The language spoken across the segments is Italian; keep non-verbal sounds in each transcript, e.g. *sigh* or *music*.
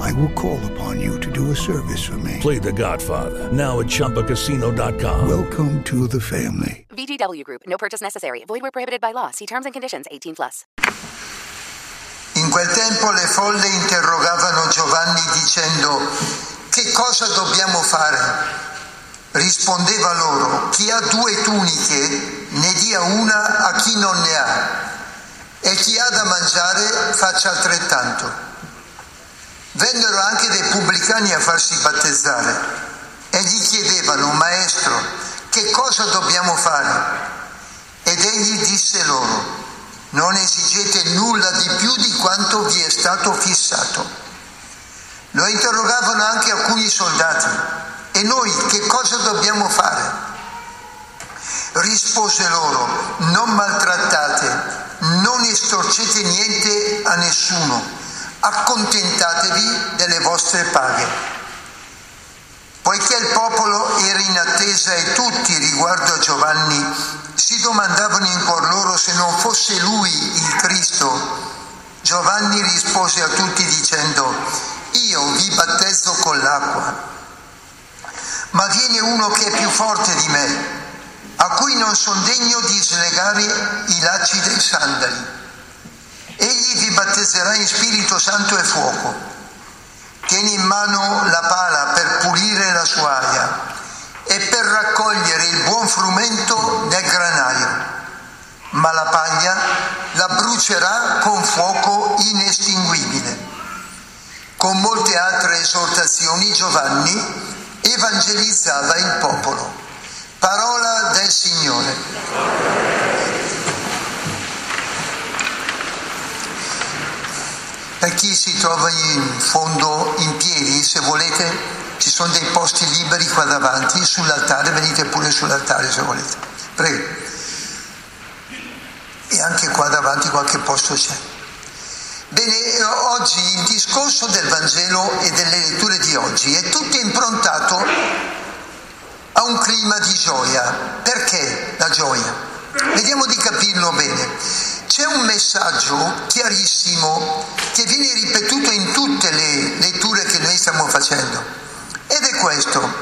I will call upon you to do a service for me. Play The Godfather now at ChumbaCasino.com. Welcome to the family. VGW Group. No purchase necessary. Void where prohibited by law. See terms and conditions. 18 plus. In quel tempo le folle interrogavano Giovanni dicendo che cosa dobbiamo fare? Rispondeva loro, chi ha due tuniche ne dia una a chi non ne ha e chi ha da mangiare faccia altrettanto. Vennero anche dei pubblicani a farsi battezzare e gli chiedevano, maestro, che cosa dobbiamo fare? Ed egli disse loro, non esigete nulla di più di quanto vi è stato fissato. Lo interrogavano anche alcuni soldati, e noi che cosa dobbiamo fare? Rispose loro, non maltrattate, non estorcete niente a nessuno, accontentatevi delle vostre paghe. Poiché il popolo era in attesa e tutti riguardo a Giovanni si domandavano in cuor loro se non fosse lui il Cristo, Giovanni rispose a tutti dicendo, io vi battezzo con l'acqua, ma viene uno che è più forte di me a cui non sono degno di slegare i lacci dei sandali. Egli vi battezzerà in Spirito Santo e fuoco. Tiene in mano la pala per pulire la sua aia e per raccogliere il buon frumento nel granaio, ma la paglia la brucerà con fuoco inestinguibile. Con molte altre esortazioni Giovanni evangelizzava il popolo. Parola del Signore. Per chi si trova in fondo in piedi, se volete, ci sono dei posti liberi qua davanti, sull'altare, venite pure sull'altare se volete. Prego. E anche qua davanti qualche posto c'è. Bene, oggi il discorso del Vangelo e delle letture di oggi è tutto improntato a un clima di gioia. Perché la gioia? Vediamo di capirlo bene. C'è un messaggio chiarissimo che viene ripetuto in tutte le letture che noi stiamo facendo ed è questo.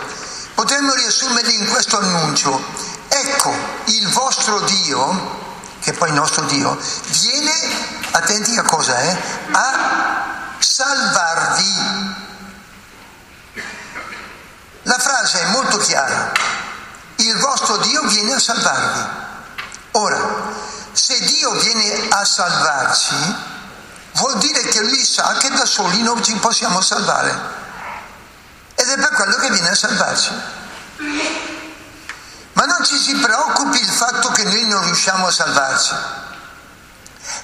Potremmo riassumerli in questo annuncio. Ecco, il vostro Dio, che poi il nostro Dio, viene, attenti a cosa è, eh, a salvarvi la frase è molto chiara. Il vostro Dio viene a salvarvi. Ora, se Dio viene a salvarci, vuol dire che Lui sa che da soli non ci possiamo salvare. Ed è per quello che viene a salvarci. Ma non ci si preoccupi il fatto che noi non riusciamo a salvarci.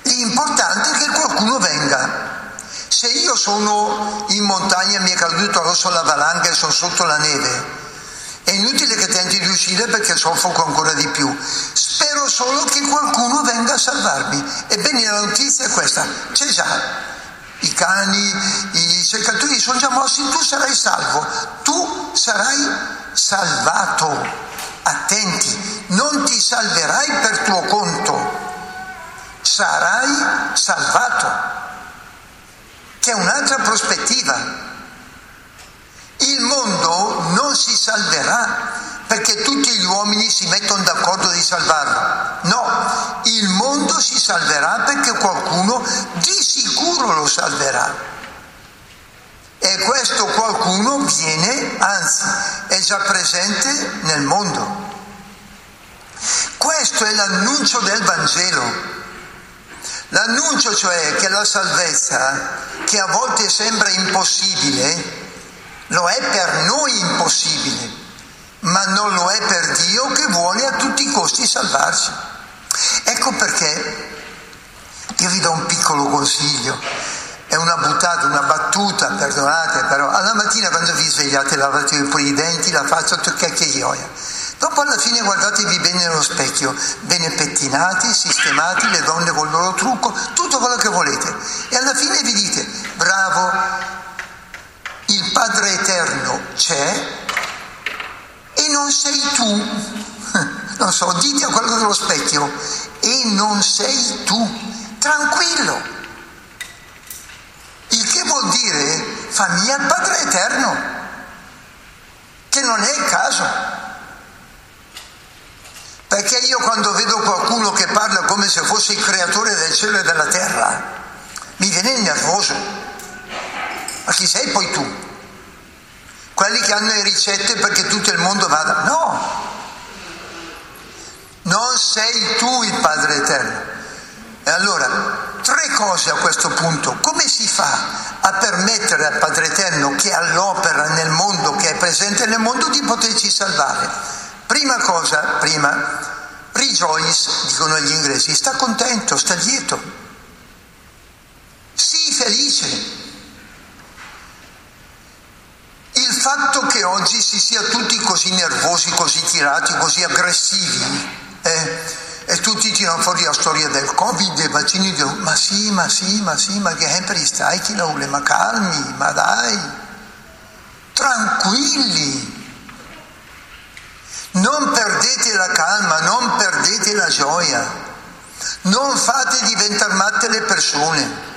L'importante è che qualcuno venga se io sono in montagna e mi è caduto addosso la valanga e sono sotto la neve, è inutile che tenti di uscire perché soffoco ancora di più. Spero solo che qualcuno venga a salvarmi. Ebbene la notizia è questa, c'è già. I cani, i cercatori sono già mossi, tu sarai salvo, tu sarai salvato. Attenti, non ti salverai per tuo conto, sarai salvato. C'è un'altra prospettiva. Il mondo si salverà perché tutti gli uomini si mettono d'accordo di salvarlo. No, il mondo si salverà perché qualcuno di sicuro lo salverà. E questo qualcuno viene, anzi, è già presente nel mondo. Questo è l'annuncio del Vangelo. L'annuncio cioè che la salvezza, che a volte sembra impossibile, lo è per noi impossibile, ma non lo è per Dio che vuole a tutti i costi salvarci. Ecco perché io vi do un piccolo consiglio, è una buttata, una battuta, perdonate, però alla mattina quando vi svegliate lavate pure i denti, la faccia tocca che gioia. Dopo alla fine guardatevi bene nello specchio, bene pettinati, sistemati, le donne con il loro trucco, tutto quello che volete. E alla fine vi dite, bravo, il Padre Eterno c'è e non sei tu. *laughs* Non so, dite a quello dello specchio, e non sei tu. Tranquillo. Il che vuol dire, fammi al Padre Eterno, che non è il caso. Perché io quando vedo qualcuno che parla come se fosse il creatore del cielo e della terra, mi viene nervoso. Ma chi sei poi tu? Quelli che hanno le ricette perché tutto il mondo vada. No! Non sei tu il Padre Eterno. E allora, tre cose a questo punto. Come si fa a permettere al Padre Eterno che è all'opera nel mondo, che è presente nel mondo, di poterci salvare? Prima cosa, prima, rejoice, dicono gli inglesi, sta contento, sta lieto. Sii felice. Il fatto che oggi si sia tutti così nervosi, così tirati, così aggressivi, eh, e tutti tirano fuori la storia del Covid, dei vaccini, dicono, ma sì, ma sì, ma sì, ma che sempre stai, chi la vuole, ma calmi, ma dai, tranquilli. Non perdete la calma, non perdete la gioia, non fate diventare matte le persone,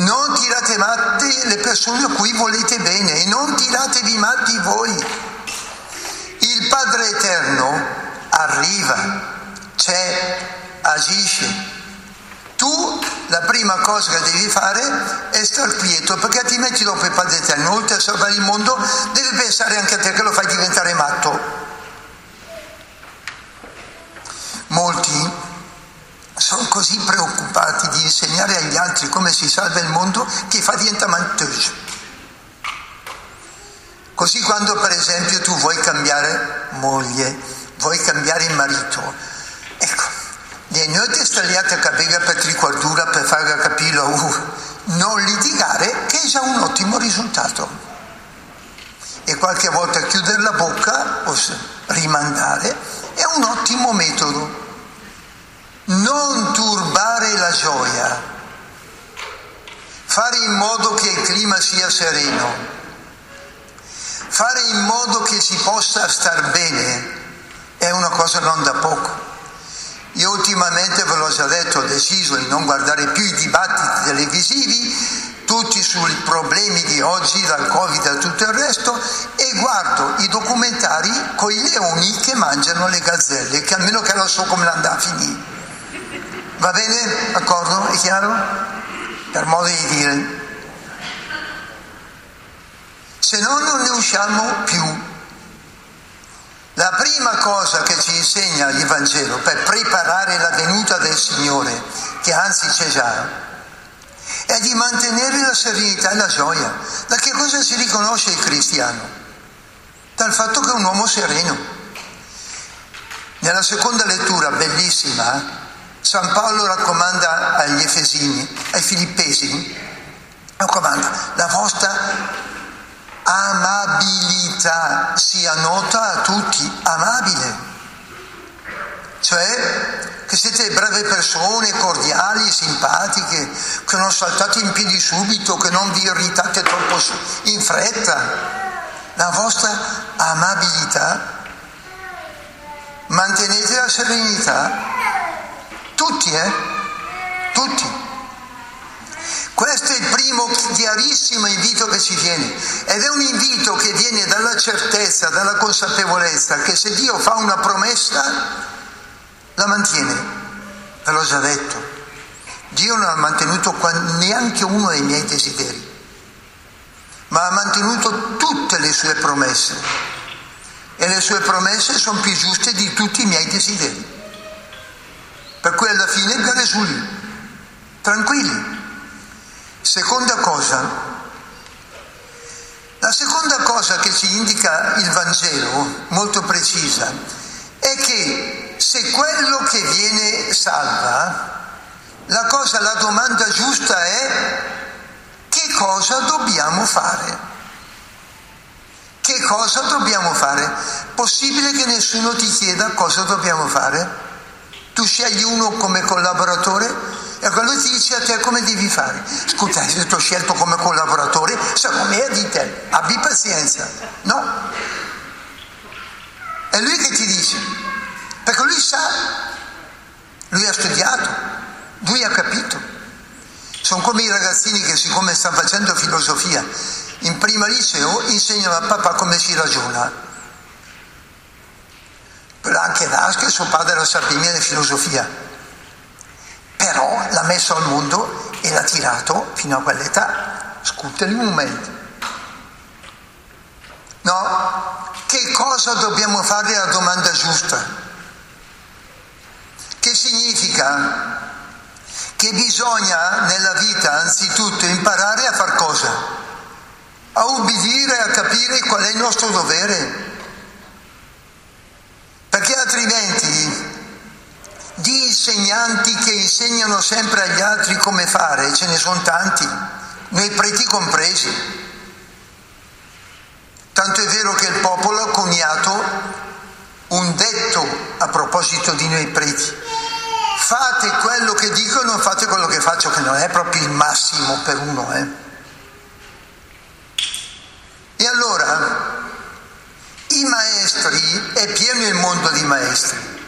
non tirate matte le persone a cui volete bene e non tiratevi matti voi. Il Padre Eterno arriva, c'è, agisce. Tu la prima cosa che devi fare è star quieto perché altrimenti dopo il Padre Eterno, oltre a salvare il mondo, deve pensare anche a te che lo fai diventare matto. Molti sono così preoccupati di insegnare agli altri come si salva il mondo che fa diventare. Così quando per esempio tu vuoi cambiare moglie, vuoi cambiare marito, ecco, le note stagliate a capire per tricordura per far capire uh, non litigare che è già un ottimo risultato. E qualche volta chiudere la bocca o rimandare è un ottimo metodo. Non turbare la gioia, fare in modo che il clima sia sereno, fare in modo che si possa star bene è una cosa non da poco. Io ultimamente, ve l'ho già detto, ho deciso di non guardare più i dibattiti televisivi, tutti sui problemi di oggi, dal Covid e tutto il resto, e guardo i documentari con i leoni che mangiano le gazzelle, che almeno che non so come andrà a finire. Va bene? D'accordo? È chiaro? Per modo di dire. Se no non ne usciamo più. La prima cosa che ci insegna il Vangelo per preparare la venuta del Signore, che anzi c'è già, è di mantenere la serenità e la gioia. Da che cosa si riconosce il cristiano? Dal fatto che è un uomo sereno. Nella seconda lettura, bellissima, San Paolo raccomanda agli Efesini, ai Filippesi, raccomanda la vostra amabilità sia nota a tutti, amabile. Cioè che siete brave persone, cordiali, simpatiche, che non saltate in piedi subito, che non vi irritate troppo in fretta. La vostra amabilità, mantenete la serenità, tutti, eh? Tutti. Questo è il primo chiarissimo invito che ci viene ed è un invito che viene dalla certezza, dalla consapevolezza che se Dio fa una promessa la mantiene. Ve l'ho già detto. Dio non ha mantenuto neanche uno dei miei desideri, ma ha mantenuto tutte le sue promesse e le sue promesse sono più giuste di tutti i miei desideri. Per cui alla fine gare su lì, tranquilli. Seconda cosa, la seconda cosa che ci indica il Vangelo, molto precisa, è che se quello che viene salva, la cosa, la domanda giusta è che cosa dobbiamo fare? Che cosa dobbiamo fare? Possibile che nessuno ti chieda cosa dobbiamo fare? Tu scegli uno come collaboratore e quello ti dice a te come devi fare. Scusa, se ti ho scelto come collaboratore, sarò me di te, abbi pazienza. No. È lui che ti dice, perché lui sa, lui ha studiato, lui ha capito. Sono come i ragazzini che siccome stanno facendo filosofia, in prima liceo insegnano a papà come si ragiona. Anche Dasche, suo padre la sapeva di filosofia, però l'ha messo al mondo e l'ha tirato fino a quell'età. Scusa il momento. No? Che cosa dobbiamo fare la domanda giusta? Che significa? Che bisogna nella vita anzitutto imparare a far cosa? A ubbidire, a capire qual è il nostro dovere. Perché altrimenti di insegnanti che insegnano sempre agli altri come fare, ce ne sono tanti, noi preti compresi. Tanto è vero che il popolo ha coniato un detto a proposito di noi preti. Fate quello che dicono, fate quello che faccio, che non è proprio il massimo per uno. Eh. E allora, i maestri, è pieno il mondo di maestri.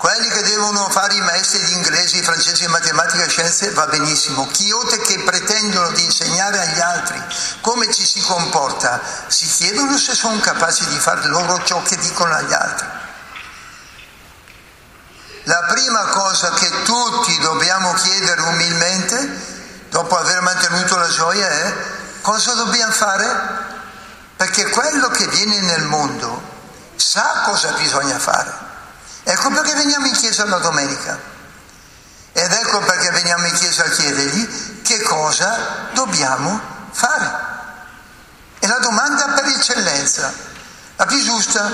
Quelli che devono fare i maestri di inglese, francese, matematica e scienze va benissimo. Chiote che pretendono di insegnare agli altri come ci si comporta, si chiedono se sono capaci di fare loro ciò che dicono agli altri. La prima cosa che tutti dobbiamo chiedere umilmente, dopo aver mantenuto la gioia, è cosa dobbiamo fare? Perché quello che viene nel mondo sa cosa bisogna fare. Ecco perché veniamo in chiesa la domenica. Ed ecco perché veniamo in chiesa a chiedergli che cosa dobbiamo fare. È la domanda per eccellenza, la più giusta,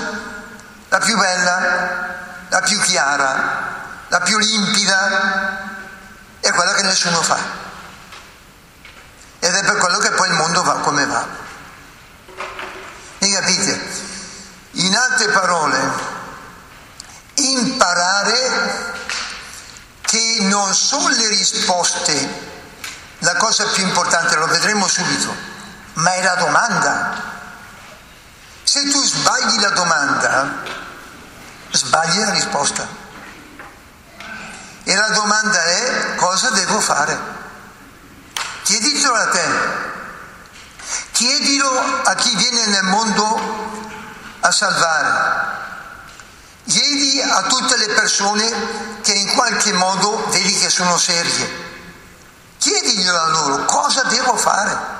la più bella, la più chiara, la più limpida, è quella che nessuno fa. Ed è per quello che poi il mondo va come va. Mi capite? In altre parole, imparare che non sono le risposte la cosa più importante, lo vedremo subito, ma è la domanda. Se tu sbagli la domanda, sbagli la risposta. E la domanda è cosa devo fare? Chieditelo a te, chiedilo a chi viene nel mondo a salvare, Chiedi a tutte le persone che in qualche modo vedi che sono serie. Chiediglielo a loro cosa devo fare.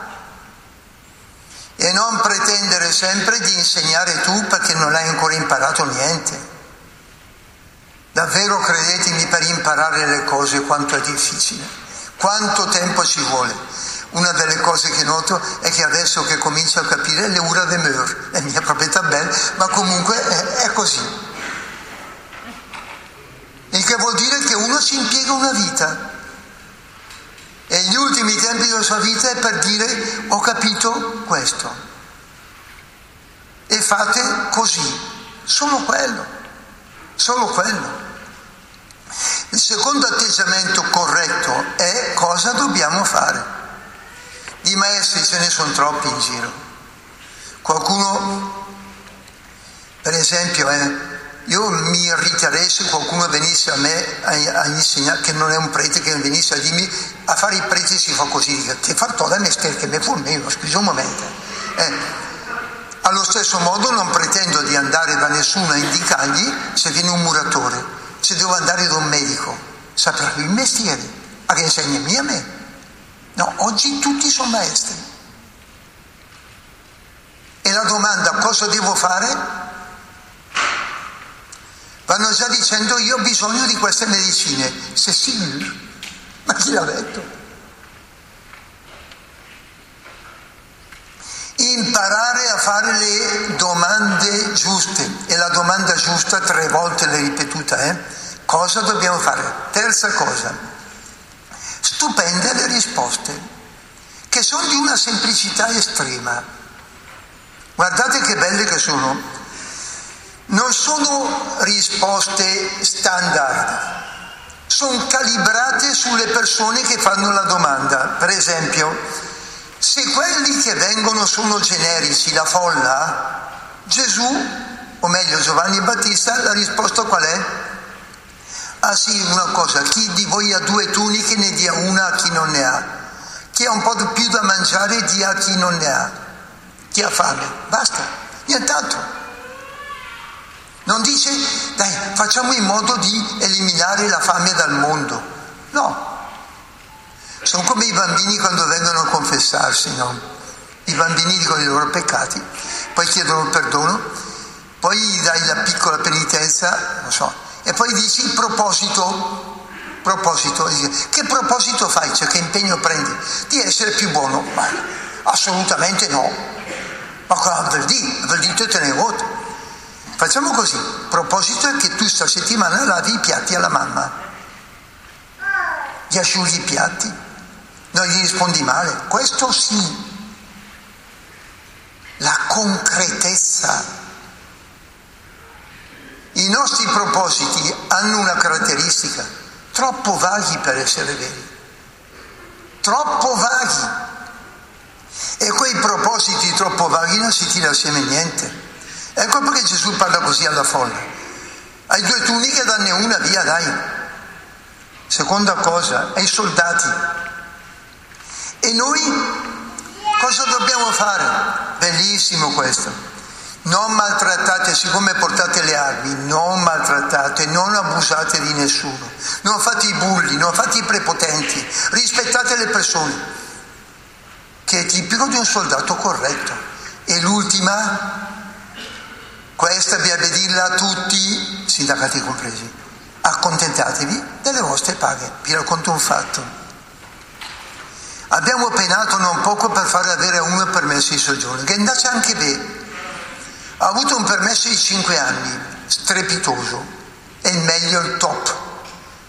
E non pretendere sempre di insegnare tu perché non hai ancora imparato niente. Davvero credetemi per imparare le cose quanto è difficile, quanto tempo ci vuole. Una delle cose che noto è che adesso che comincio a capire le ura de meur, è mia proprietà bella, ma comunque è, è così il che vuol dire che uno ci impiega una vita. E gli ultimi tempi della sua vita è per dire ho capito questo. E fate così, solo quello, solo quello. Il secondo atteggiamento corretto è cosa dobbiamo fare. Di maestri ce ne sono troppi in giro. Qualcuno, per esempio, è io mi irriterei se qualcuno venisse a me a, a, insegnare, che non è un prete, che venisse a dirmi a fare i preti si fa così, ti fatto da mestiere che mi fa meno, scusa un momento. Eh, allo stesso modo non pretendo di andare da nessuno a indicargli se viene un muratore, se devo andare da un medico, saprà il mestiere, a che insegna a me. No, oggi tutti sono maestri. E la domanda cosa devo fare? Vanno già dicendo io ho bisogno di queste medicine. Cecil, ma chi l'ha detto? Imparare a fare le domande giuste. E la domanda giusta tre volte l'hai ripetuta, eh? Cosa dobbiamo fare? Terza cosa. Stupende le risposte, che sono di una semplicità estrema. Guardate che belle che sono. Non sono risposte standard, sono calibrate sulle persone che fanno la domanda. Per esempio, se quelli che vengono sono generici, la folla, Gesù, o meglio Giovanni Battista, la risposta qual è? Ah sì, una cosa, chi di voi ha due tuniche ne dia una a chi non ne ha. Chi ha un po' più da mangiare dia a chi non ne ha. Chi ha fame. Basta, nient'altro. Non dice, dai, facciamo in modo di eliminare la fame dal mondo. No. Sono come i bambini quando vengono a confessarsi, no? I bambini dicono i loro peccati, poi chiedono perdono, poi gli dai la piccola penitenza, non so, e poi dici il proposito, proposito, che proposito fai, cioè che impegno prendi? Di essere più buono? Ma assolutamente no. Ma cosa vuol dire? Vuol dire te ne vuoi. Facciamo così, il proposito è che tu sta settimana lavi i piatti alla mamma, gli asciughi i piatti, non gli rispondi male, questo sì, la concretezza. I nostri propositi hanno una caratteristica, troppo vaghi per essere veri, troppo vaghi. E quei propositi troppo vaghi non si tira assieme niente. Ecco perché Gesù parla così alla folla. Hai due tuniche, danne una, via, dai. Seconda cosa, ai soldati. E noi cosa dobbiamo fare? Bellissimo questo. Non maltrattate, siccome portate le armi, non maltrattate, non abusate di nessuno, non fate i bulli, non fate i prepotenti, rispettate le persone, che è tipico di un soldato corretto. E l'ultima, questa bisogna dirla a tutti, sindacati compresi. Accontentatevi delle vostre paghe. Vi racconto un fatto. Abbiamo penato non poco per fare avere uno permesso di soggiorno, che andasse anche bene. Ha avuto un permesso di 5 anni, strepitoso, è il meglio, il top.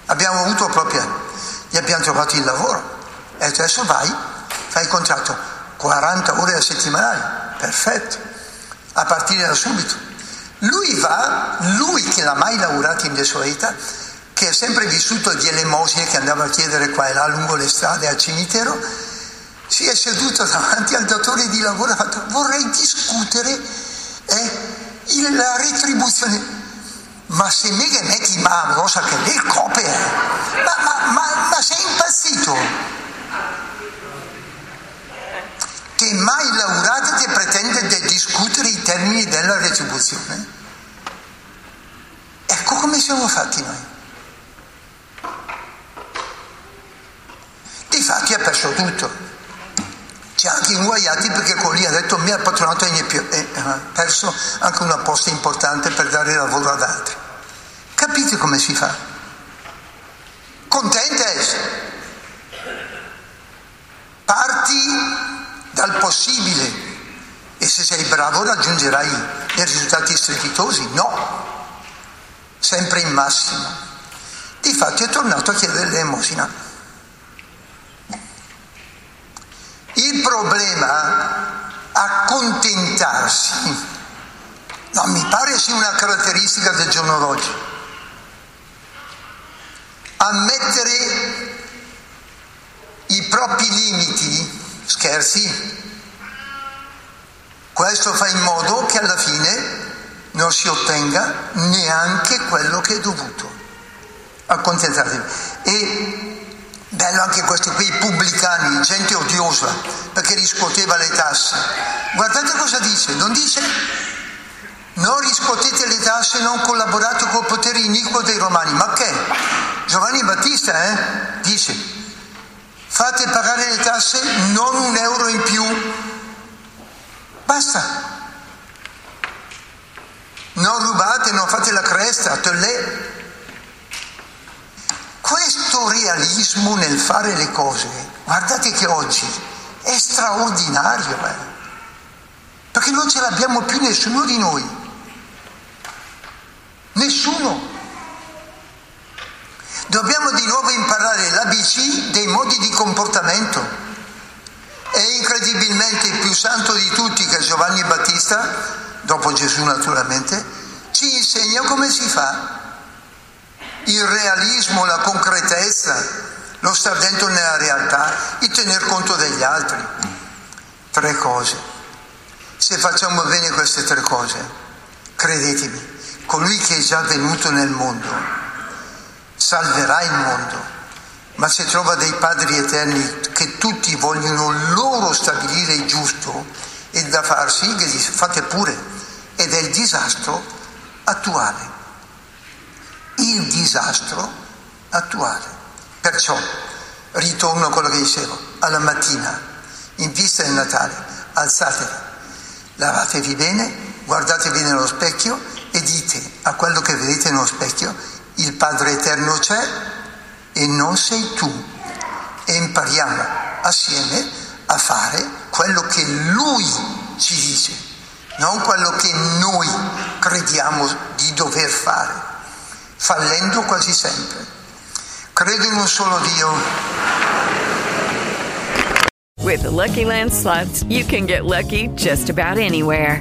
Abbiamo avuto proprio, gli abbiamo trovato il lavoro. E adesso vai, fai il contratto, 40 ore a settimana, perfetto, a partire da subito. Lui va, lui che l'ha mai lavorato in vita, che ha sempre vissuto di elemosine, che andava a chiedere qua e là lungo le strade al cimitero, si è seduto davanti al datore di lavoro e ha fatto vorrei discutere eh, la retribuzione. Ma se me che metti ma cosa che le copie, ma, ma, ma, ma sei impazzito? Che mai lavorato che pretende discutere i termini della retribuzione? Ecco come siamo fatti noi. Difatti ha perso tutto. C'è anche inguaiati perché con ha detto mi ha patronato e ha perso anche una posta importante per dare lavoro ad altri. Capite come si fa? Contentes? Parti dal possibile se sei bravo raggiungerai risultati strepitosi. No, sempre in massimo. Difatti è tornato a chiedere l'elemosina. Il problema accontentarsi non mi pare sia una caratteristica del giorno d'oggi. Ammettere i propri limiti, scherzi, questo fa in modo che alla fine non si ottenga neanche quello che è dovuto. Accontentatevi. E bello anche questi qui pubblicani, gente odiosa, perché riscuoteva le tasse. Guardate cosa dice, non dice non riscuotete le tasse, non collaborate col potere iniquo dei romani. Ma che? Giovanni Battista eh, dice fate pagare le tasse non un euro in più. Basta. Non rubate, non fate la cresta, tellè. Questo realismo nel fare le cose, guardate che oggi è straordinario, eh? perché non ce l'abbiamo più nessuno di noi. Nessuno. Dobbiamo di nuovo imparare l'ABC dei modi di comportamento. E incredibilmente il più santo di tutti, che Giovanni Battista, dopo Gesù naturalmente, ci insegna come si fa. Il realismo, la concretezza, lo star dentro nella realtà, il tener conto degli altri. Tre cose. Se facciamo bene queste tre cose, credetemi, colui che è già venuto nel mondo salverà il mondo ma se trova dei padri eterni che tutti vogliono loro stabilire il giusto e da farsi, che dice fate pure, ed è il disastro attuale. Il disastro attuale. Perciò ritorno a quello che dicevo, alla mattina, in vista del Natale, alzatevi, lavatevi bene, guardatevi nello specchio e dite a quello che vedete nello specchio, il Padre Eterno c'è, e non sei tu. E impariamo assieme a fare quello che Lui ci dice, non quello che noi crediamo di dover fare, fallendo quasi sempre. Credo in un solo Dio. With the Lucky Land slots, you can get lucky just about anywhere.